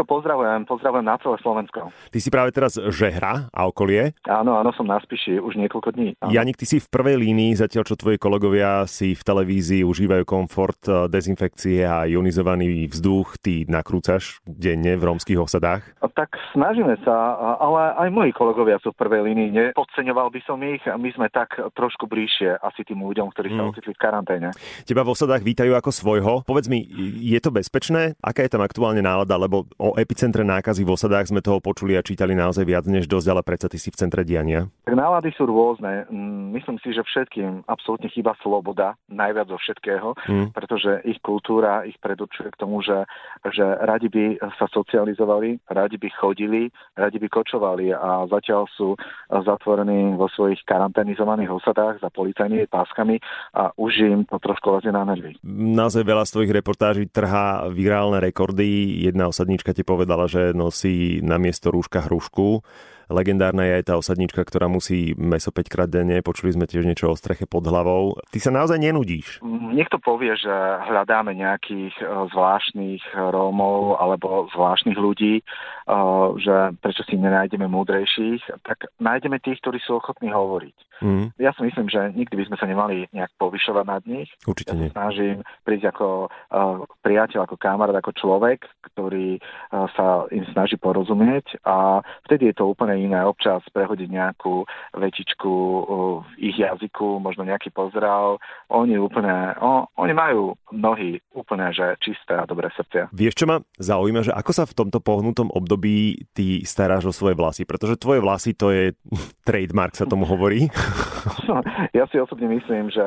a Pozdravujem, pozdravujem na celé Slovensko. Ty si práve teraz Žehra a okolie? Áno, áno, som na Spiši už niekoľko dní. Áno. Janik, ty si v prvej línii, zatiaľ čo tvoji kolegovia si v televízii užívajú komfort, eh, dezinfekcie a ionizovaný vzduch, ty nakrúcaš denne v rómskych osadách? Tak snažíme sa, ale aj moji kolegovia sú v prvej línii. Nepodceňoval by som ich, my sme tak trošku bližšie asi tým ľuďom, ktorí sa mm. ocitli v karanténe. Teba v osadách vítajú ako svojho. Povedz mi, je to bezpečné? Aká je tam aktuálne nálada? Lebo o epicentre nákazy v osadách sme toho počuli a čítali naozaj viac než dosť, ale predsa ty si v centre diania. Tak nálady sú rôzne. Mm, myslím si, že všetkým absolútne chýba sloboda, najviac zo všetkého, mm. pretože ich kultúra ich predurčuje k tomu, že, že radi by sa socializovali, radi by chodili, radi by kočovali a zatiaľ sú zatvorení vo svojich karanténizovaných osadách za policajnými páskami a už im to trošku lezie na nervy. Naozaj veľa z tvojich reportáží trhá virálne rekordy. Jedna osadníčka ti povedala, že nosí na miesto rúška hrušku. Legendárna je aj tá osadnička, ktorá musí meso 5 krát denne. Počuli sme tiež niečo o streche pod hlavou. Ty sa naozaj nenudíš. Niekto povie, že hľadáme nejakých e, zvláštnych Rómov alebo zvláštnych ľudí, e, že prečo si nenájdeme múdrejších, tak nájdeme tých, ktorí sú ochotní hovoriť. Mm. Ja si myslím, že nikdy by sme sa nemali nejak povyšovať nad nich. Určite ja sa snažím prísť ako uh, priateľ, ako kamarát, ako človek, ktorý uh, sa im snaží porozumieť a vtedy je to úplne iné. Občas prehodiť nejakú vetičku uh, v ich jazyku, možno nejaký pozdrav. Oni úplne, oh, oni majú nohy úplne, že čisté a dobré srdcia. Vieš, čo ma zaujíma, že ako sa v tomto pohnutom období ty staráš o svoje vlasy? Pretože tvoje vlasy to je trademark, sa tomu hovorí. ja si osobne myslím, že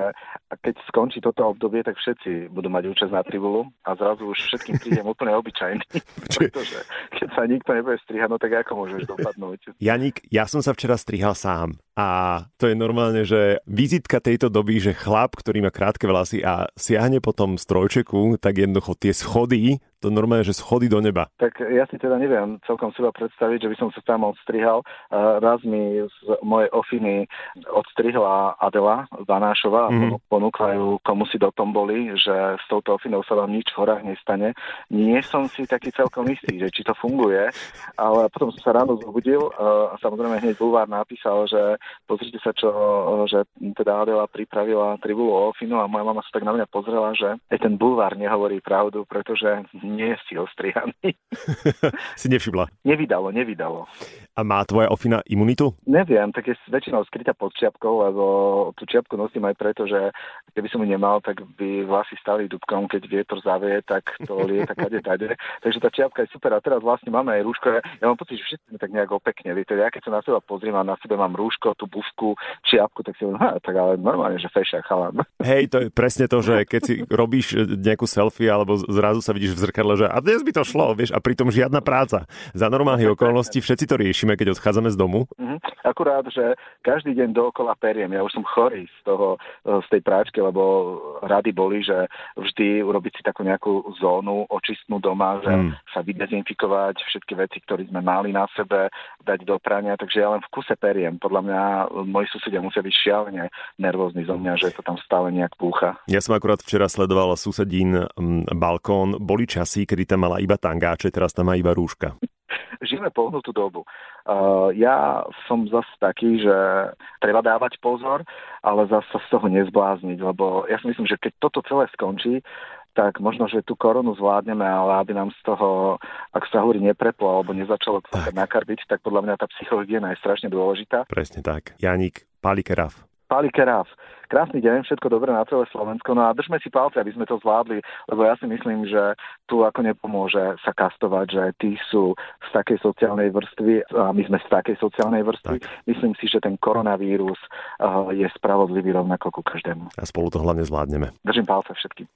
keď skončí toto obdobie, tak všetci budú mať účasť na tribulu a zrazu už všetkým prídem úplne obyčajný. Pretože keď sa nikto nebude strihať, no tak ako môžeš dopadnúť? Janik, ja som sa včera strihal sám a to je normálne, že vizitka tejto doby, že chlap, ktorý má krátke vlasy a siahne po tom strojčeku, tak jednoducho tie schody, to normálne, že schody do neba. Tak ja si teda neviem celkom seba predstaviť, že by som sa tam odstrihal. Raz mi z mojej ofiny odstrihla Adela Vanášova a mm. ponúkajú komu si do tom boli, že s touto ofinou sa vám nič v horách nestane. Nie som si taký celkom istý, že či to funguje, ale potom som sa ráno zobudil a samozrejme hneď Bulvár napísal, že pozrite sa, čo, že teda Adela pripravila tribulu o Ofinu a moja mama sa tak na mňa pozrela, že aj ten bulvár nehovorí pravdu, pretože nie si ostrihaný. si nevšimla? Nevydalo, nevydalo. A má tvoja Ofina imunitu? Neviem, tak je väčšinou skrytá pod čiapkou, lebo tú čiapku nosím aj preto, že keby som ju nemal, tak by vlasy stali dubkom, keď vietor zavie, tak to lieta kade tade. Takže tá čiapka je super a teraz vlastne máme aj rúško. Ja, ja mám pocit, že všetci sme tak nejak opekne. Viete, ja keď sa na seba pozriem a na sebe mám rúško, tú bufku, čiapku, tak si hovorím, tak ale normálne, že feša chalan. Hej, to je presne to, že keď si robíš nejakú selfie alebo zrazu sa vidíš v zrkadle, že a dnes by to šlo, vieš, a pritom žiadna práca. Za normálnych okolností všetci to riešime, keď odchádzame z domu. Mm-hmm. Akurát, že každý deň dookola periem. Ja už som chorý z toho, z tej práčky, lebo rady boli, že vždy urobiť si takú nejakú zónu očistnú doma, že mm. sa vydezinfikovať všetky veci, ktoré sme mali na sebe, dať do prania, takže ja len v kuse periem. Podľa mňa moji susedia musia byť šialene nervózni zo mňa, že to tam stále nejak púcha. Ja som akurát včera sledoval susedín balkón. Boli časy, kedy tam mala iba tangáče, teraz tam má iba rúška žijeme pohnutú dobu. Uh, ja som zase taký, že treba dávať pozor, ale zase z toho nezblázniť, lebo ja si myslím, že keď toto celé skončí, tak možno, že tú koronu zvládneme, ale aby nám z toho, ak sa hovorí, nepreplo alebo nezačalo tak. nakarbiť, tak podľa mňa tá psychohygiena je strašne dôležitá. Presne tak. Janik Palikeraf. Palikeraf. Krásny deň, všetko dobré na celé Slovensko. No a držme si palce, aby sme to zvládli, lebo ja si myslím, že tu ako nepomôže sa kastovať, že tí sú z takej sociálnej vrstvy a my sme z takej sociálnej vrstvy. Tak. Myslím si, že ten koronavírus je spravodlivý rovnako ku každému. A spolu to hlavne zvládneme. Držím palce všetkým.